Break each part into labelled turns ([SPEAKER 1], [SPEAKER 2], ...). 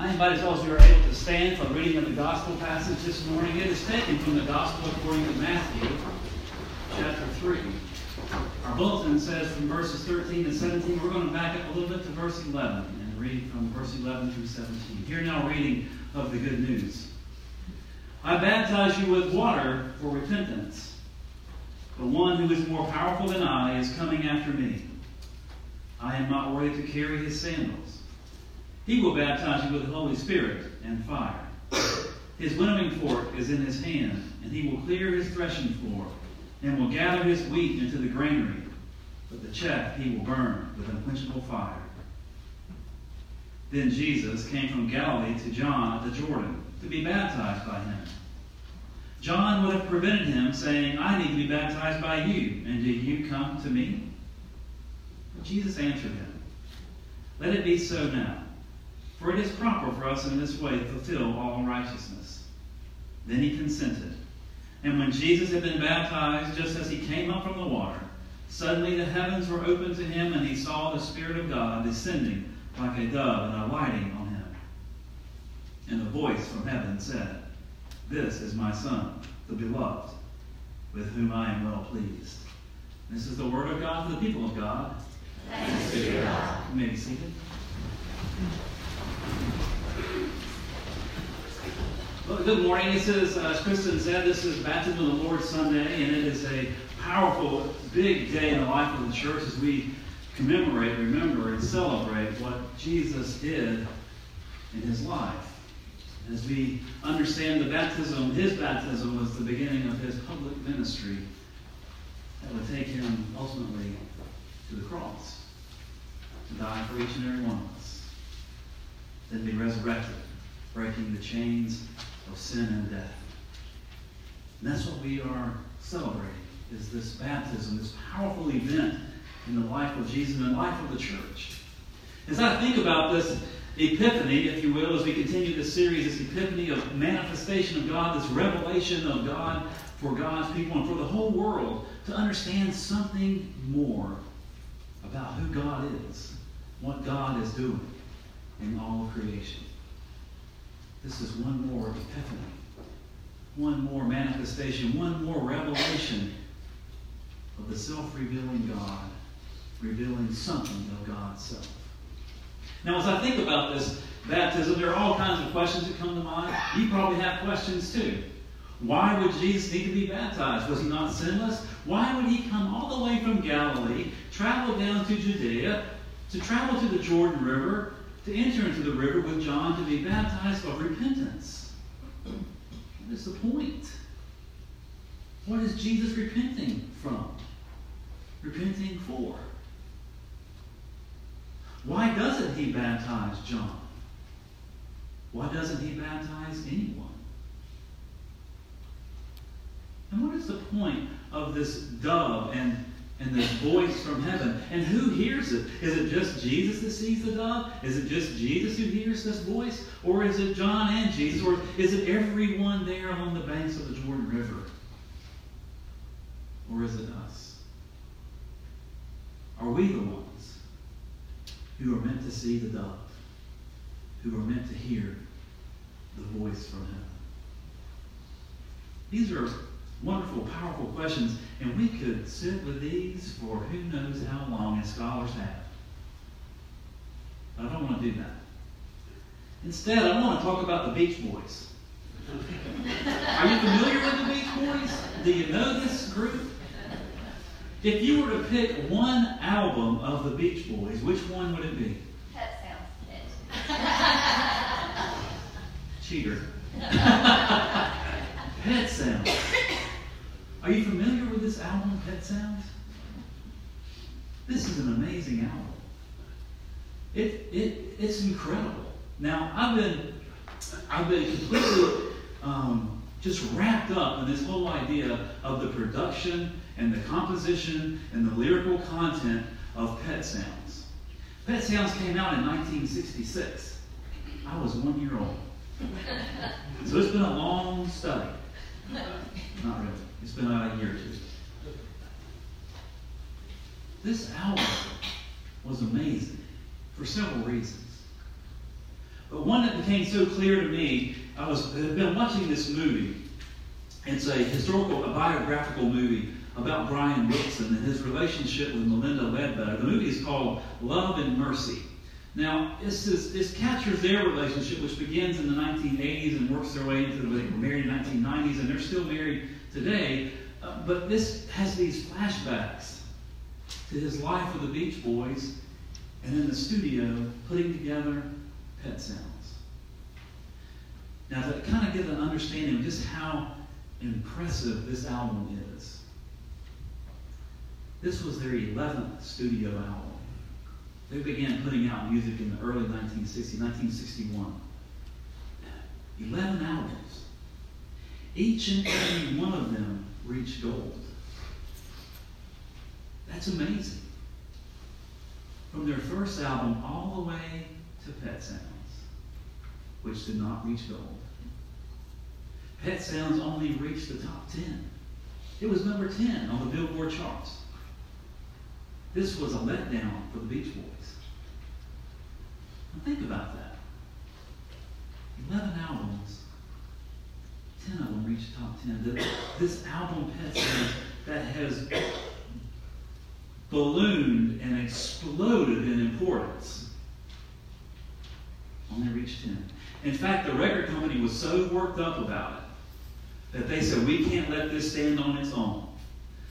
[SPEAKER 1] I invite us all as we are able to stand for reading of the gospel passage this morning. It is taken from the gospel according to Matthew, chapter 3. Our bulletin says from verses 13 to 17. We're going to back up a little bit to verse 11 and read from verse 11 through 17. Here now, reading of the good news. I baptize you with water for repentance. The one who is more powerful than I is coming after me. I am not worthy to carry his sandals. He will baptize you with the Holy Spirit and fire. His winnowing fork is in his hand, and he will clear his threshing floor, and will gather his wheat into the granary, but the chaff he will burn with unquenchable fire. Then Jesus came from Galilee to John at the Jordan to be baptized by him. John would have prevented him, saying, I need to be baptized by you, and do you come to me? But Jesus answered him, Let it be so now. For it is proper for us in this way to fulfill all righteousness. Then he consented. And when Jesus had been baptized, just as he came up from the water, suddenly the heavens were opened to him, and he saw the Spirit of God descending like a dove and alighting on him. And a voice from heaven said, This is my Son, the beloved, with whom I am well pleased. This is the word of God for the people of God.
[SPEAKER 2] Thanks be to God.
[SPEAKER 1] You may be seated. Well, good morning. This is, uh, as Kristen said, this is Baptism of the Lord Sunday, and it is a powerful, big day in the life of the church as we commemorate, remember, and celebrate what Jesus did in his life. As we understand the baptism, his baptism was the beginning of his public ministry that would take him ultimately to the cross to die for each and every one of us then be resurrected, breaking the chains of sin and death. And that's what we are celebrating, is this baptism, this powerful event in the life of Jesus and the life of the church. As I think about this epiphany, if you will, as we continue this series, this epiphany of manifestation of God, this revelation of God for God's people and for the whole world to understand something more about who God is, what God is doing in all creation. This is one more epiphany, one more manifestation, one more revelation of the self revealing God, revealing something of God's self. Now, as I think about this baptism, there are all kinds of questions that come to mind. You probably have questions too. Why would Jesus need to be baptized? Was he not sinless? Why would he come all the way from Galilee, travel down to Judea, to travel to the Jordan River, to enter into the river with John to be baptized of repentance. What is the point? What is Jesus repenting from? Repenting for? Why doesn't he baptize John? Why doesn't he baptize anyone? And what is the point of this dove and and this voice from heaven. And who hears it? Is it just Jesus that sees the dove? Is it just Jesus who hears this voice? Or is it John and Jesus? Or is it everyone there on the banks of the Jordan River? Or is it us? Are we the ones who are meant to see the dove? Who are meant to hear the voice from heaven? These are wonderful, powerful questions, and we could sit with these for who knows how long, as scholars have. But I don't want to do that. Instead, I want to talk about the Beach Boys. Are you familiar with the Beach Boys? Do you know this group? If you were to pick one album of the Beach Boys, which one would it be?
[SPEAKER 2] Pet Sounds
[SPEAKER 1] Cheater. Pet Sounds. Are you familiar with this album, Pet Sounds? This is an amazing album. It, it, it's incredible. Now, I've been, I've been completely um, just wrapped up in this whole idea of the production and the composition and the lyrical content of Pet Sounds. Pet Sounds came out in 1966. I was one year old. So it's been a long study. Not really. It's been about a year or two. This album was amazing for several reasons. But one that became so clear to me, I was had been watching this movie. It's a historical, a biographical movie about Brian Wilson and his relationship with Melinda Ledbetter. The movie is called Love and Mercy. Now, this, is, this captures their relationship, which begins in the 1980s and works their way into the, they were married in the 1990s, and they're still married today. Uh, but this has these flashbacks to his life with the Beach Boys and in the studio putting together Pet Sounds. Now, to kind of get an understanding of just how impressive this album is, this was their 11th studio album. They began putting out music in the early 1960s, 1961. 11 albums. Each and every one of them reached gold. That's amazing. From their first album all the way to Pet Sounds, which did not reach gold. Pet Sounds only reached the top 10. It was number 10 on the Billboard charts. This was a letdown for the Beach Boys. Now think about that. 11 albums, 10 of them reached top 10. This album, that has ballooned and exploded in importance, only reached 10. In fact, the record company was so worked up about it that they said, we can't let this stand on its own.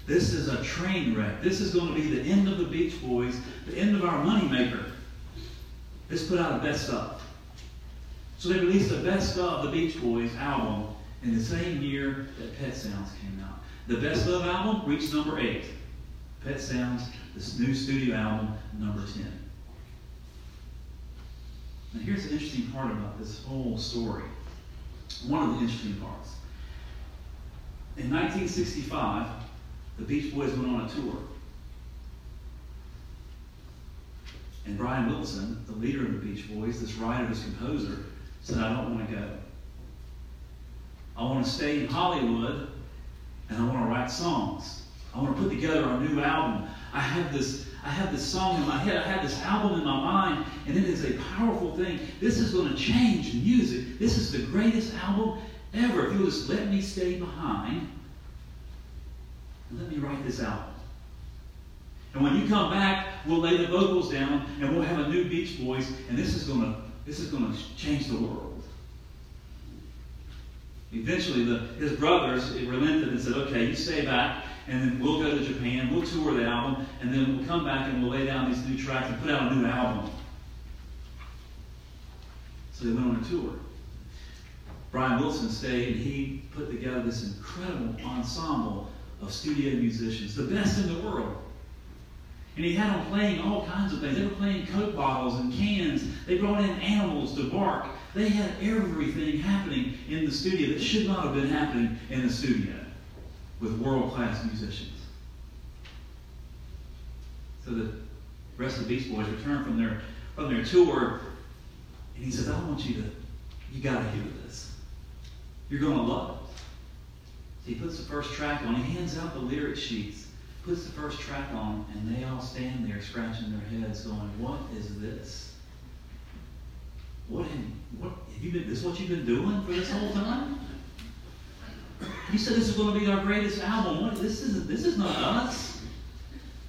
[SPEAKER 1] This is a train wreck. This is going to be the end of the Beach Boys, the end of our moneymaker. Let's put out a best of. So they released the best of the Beach Boys album in the same year that Pet Sounds came out. The best Love album reached number eight. Pet Sounds, this new studio album, number 10. Now here's the interesting part about this whole story. One of the interesting parts. In 1965, the Beach Boys went on a tour. And Brian Wilson, the leader of the Beach Boys, this writer, this composer, said, I don't want to go. I want to stay in Hollywood and I want to write songs. I want to put together a new album. I have this I have this song in my head. I have this album in my mind, and it is a powerful thing. This is going to change music. This is the greatest album ever. If you'll just let me stay behind let me write this album. And when you come back, we'll lay the vocals down and we'll have a new Beach Boys, and this is going to this is going to change the world. Eventually, the, his brothers relented and said, "Okay, you stay back, and then we'll go to Japan, we'll tour the album, and then we'll come back and we'll lay down these new tracks and put out a new album." So they went on a tour. Brian Wilson stayed, and he put together this incredible ensemble of studio musicians, the best in the world. And he had them playing all kinds of things. They were playing Coke bottles and cans. They brought in animals to bark. They had everything happening in the studio that should not have been happening in the studio with world class musicians. So the rest of the Beach Boys returned from their from their tour, and he says, "I want you to, you got to hear this. You're going to love it." So he puts the first track on. He hands out the lyric sheets, puts the first track on, and they all stand there scratching their heads, going, "What is this? What what have you been? Is what you've been doing for this whole time?" You said this is going to be our greatest album. What, this is this is not us.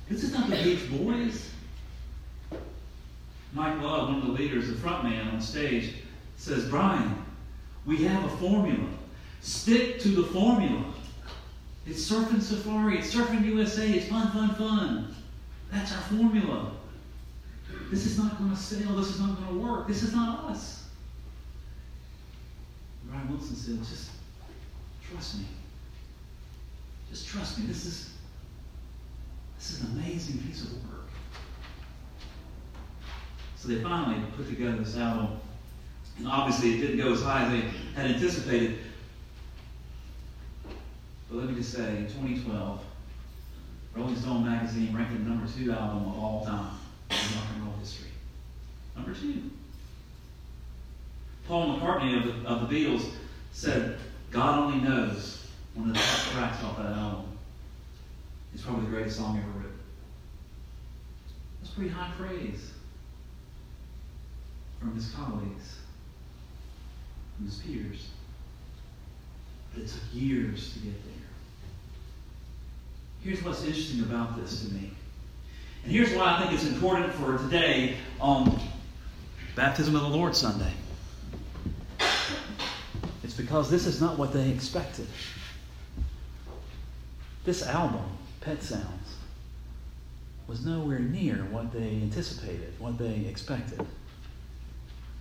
[SPEAKER 1] This is not the Beach Boys. Mike Love, one of the leaders, the front man on stage, says, Brian, we have a formula. Stick to the formula. It's Surfing Safari, it's Surfing USA, it's fun, fun, fun. That's our formula. This is not going to sell, this is not going to work, this is not us. Brian Wilson said, just trust me. Just trust me. This is this is an amazing piece of work. So they finally put together this album. And obviously it didn't go as high as they had anticipated. But let me just say, in 2012, Rolling Stone magazine ranked the number two album of all time history. Number two. Paul McCartney of the, of the Beatles said, God only knows one of the best tracks off that album is probably the greatest song ever written. That's pretty high praise from his colleagues. from his peers. But it took years to get there. Here's what's interesting about this to me. And here's why I think it's important for today on Baptism of the Lord Sunday. It's because this is not what they expected. This album, Pet Sounds, was nowhere near what they anticipated, what they expected.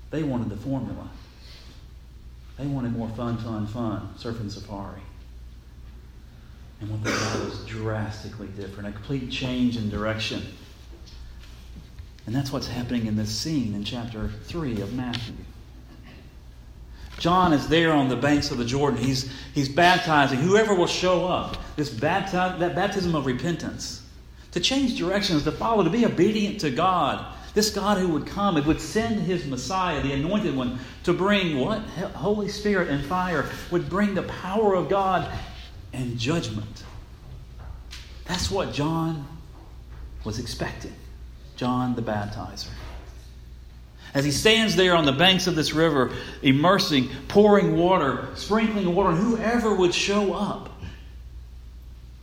[SPEAKER 1] They wanted the formula. They wanted more fun, fun, fun, surfing safari. And what they got was drastically different, a complete change in direction. And that's what's happening in this scene in chapter 3 of Matthew. John is there on the banks of the Jordan. He's, he's baptizing whoever will show up. This bapti- that baptism of repentance. To change directions, to follow, to be obedient to God. This God who would come, it would send his Messiah, the anointed one, to bring what? Holy Spirit and fire, would bring the power of God and judgment. That's what John was expecting. John the baptizer. As he stands there on the banks of this river, immersing, pouring water, sprinkling water on whoever would show up,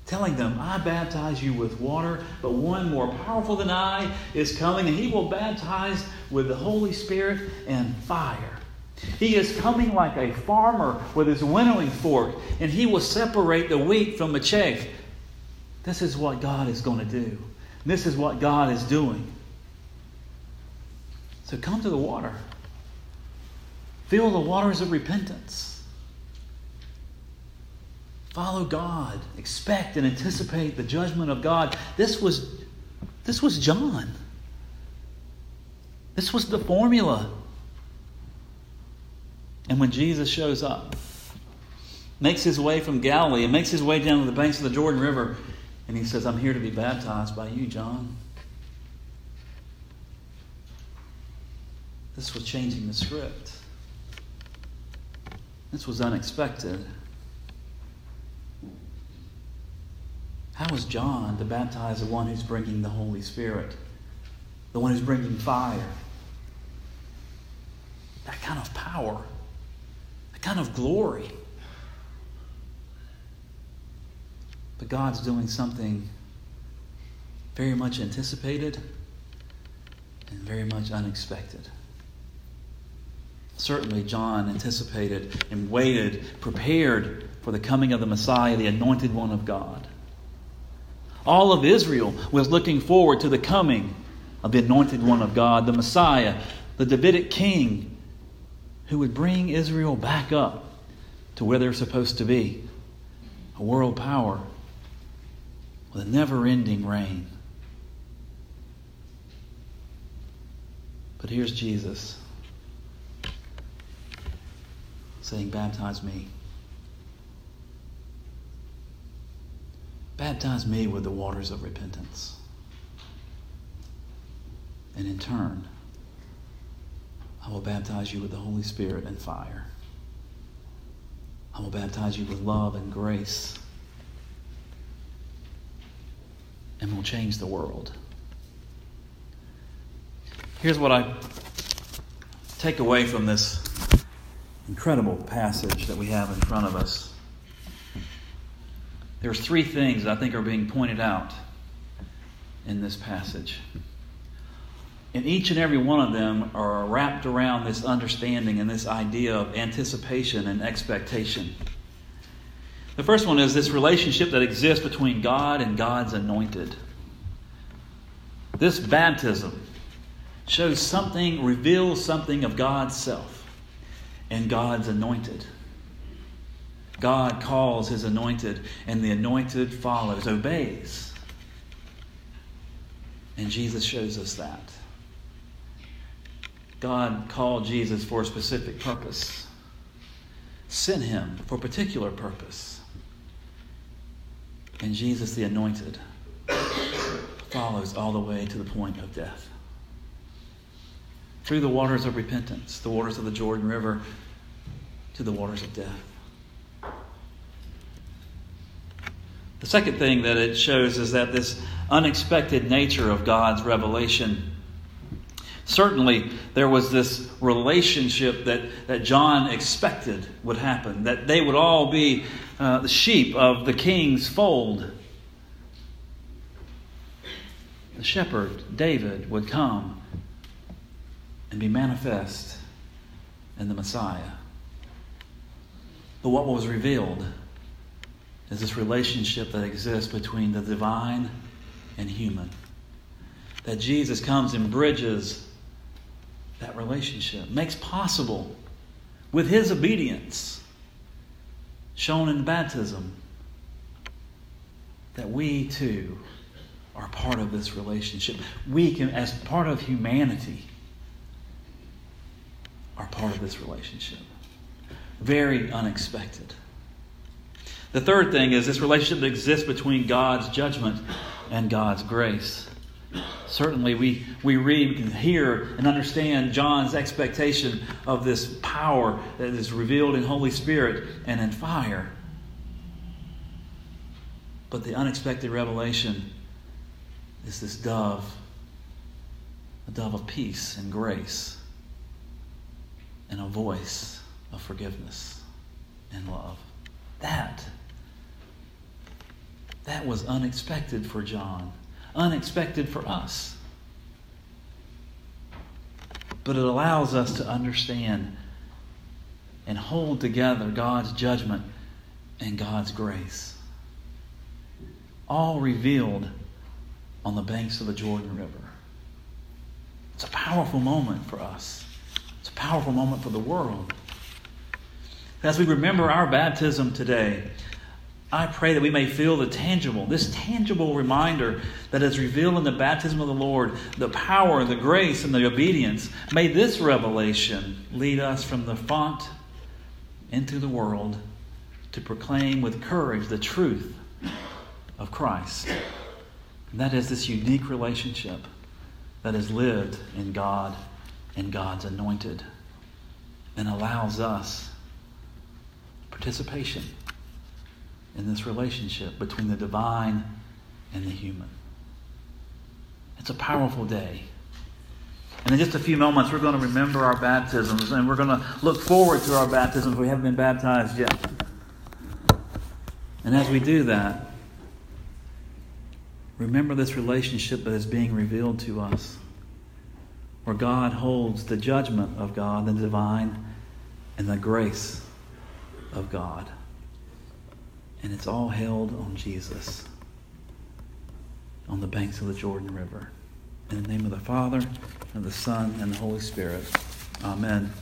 [SPEAKER 1] telling them, I baptize you with water, but one more powerful than I is coming, and he will baptize with the Holy Spirit and fire. He is coming like a farmer with his winnowing fork, and he will separate the wheat from the chaff. This is what God is going to do. This is what God is doing. So come to the water. Feel the waters of repentance. Follow God. Expect and anticipate the judgment of God. This was, this was John. This was the formula. And when Jesus shows up, makes his way from Galilee and makes his way down to the banks of the Jordan River, and he says, I'm here to be baptized by you, John. This was changing the script. This was unexpected. How is John to baptize the one who's bringing the Holy Spirit? The one who's bringing fire? That kind of power, kind of glory. But God's doing something very much anticipated and very much unexpected. Certainly, John anticipated and waited, prepared for the coming of the Messiah, the anointed one of God. All of Israel was looking forward to the coming of the anointed one of God, the Messiah, the Davidic king, who would bring Israel back up to where they're supposed to be a world power with a never ending reign. But here's Jesus saying, Baptize me. Baptize me with the waters of repentance. And in turn, I will baptize you with the Holy Spirit and fire. I will baptize you with love and grace. And will change the world. Here's what I take away from this incredible passage that we have in front of us. There's three things that I think are being pointed out in this passage. And each and every one of them are wrapped around this understanding and this idea of anticipation and expectation. The first one is this relationship that exists between God and God's anointed. This baptism shows something, reveals something of God's self and God's anointed. God calls his anointed, and the anointed follows, obeys. And Jesus shows us that. God called Jesus for a specific purpose, sent him for a particular purpose. And Jesus, the anointed, follows all the way to the point of death. Through the waters of repentance, the waters of the Jordan River, to the waters of death. The second thing that it shows is that this unexpected nature of God's revelation Certainly, there was this relationship that, that John expected would happen, that they would all be uh, the sheep of the king's fold. The shepherd, David, would come and be manifest in the Messiah. But what was revealed is this relationship that exists between the divine and human. That Jesus comes and bridges that relationship, makes possible with his obedience shown in baptism that we too are part of this relationship. We can, as part of humanity, are part of this relationship. Very unexpected. The third thing is this relationship that exists between God's judgment and God's grace. Certainly, we, we read, and hear, and understand John's expectation of this power that is revealed in Holy Spirit and in fire. But the unexpected revelation is this dove, a dove of peace and grace, and a voice of forgiveness and love. That, that was unexpected for John unexpected for us. But it allows us to understand and hold together God's judgment and God's grace. All revealed on the banks of the Jordan River. It's a powerful moment for us. It's a powerful moment for the world. As we remember our baptism today, I pray that we may feel the tangible, this tangible reminder that is revealed in the baptism of the Lord, the power, the grace, and the obedience. May this revelation lead us from the font into the world to proclaim with courage the truth of Christ. And that is this unique relationship that is lived in God and God's anointed and allows us participation in this relationship between the divine and the human. It's a powerful day. And in just a few moments, we're going to remember our baptisms and we're going to look forward to our baptisms. We haven't been baptized yet. And as we do that, remember this relationship that is being revealed to us, where God holds the judgment of God, the divine, and the grace of God. And it's all held on Jesus on the banks of the Jordan River. In the name of the Father, and the Son, and the Holy Spirit. Amen.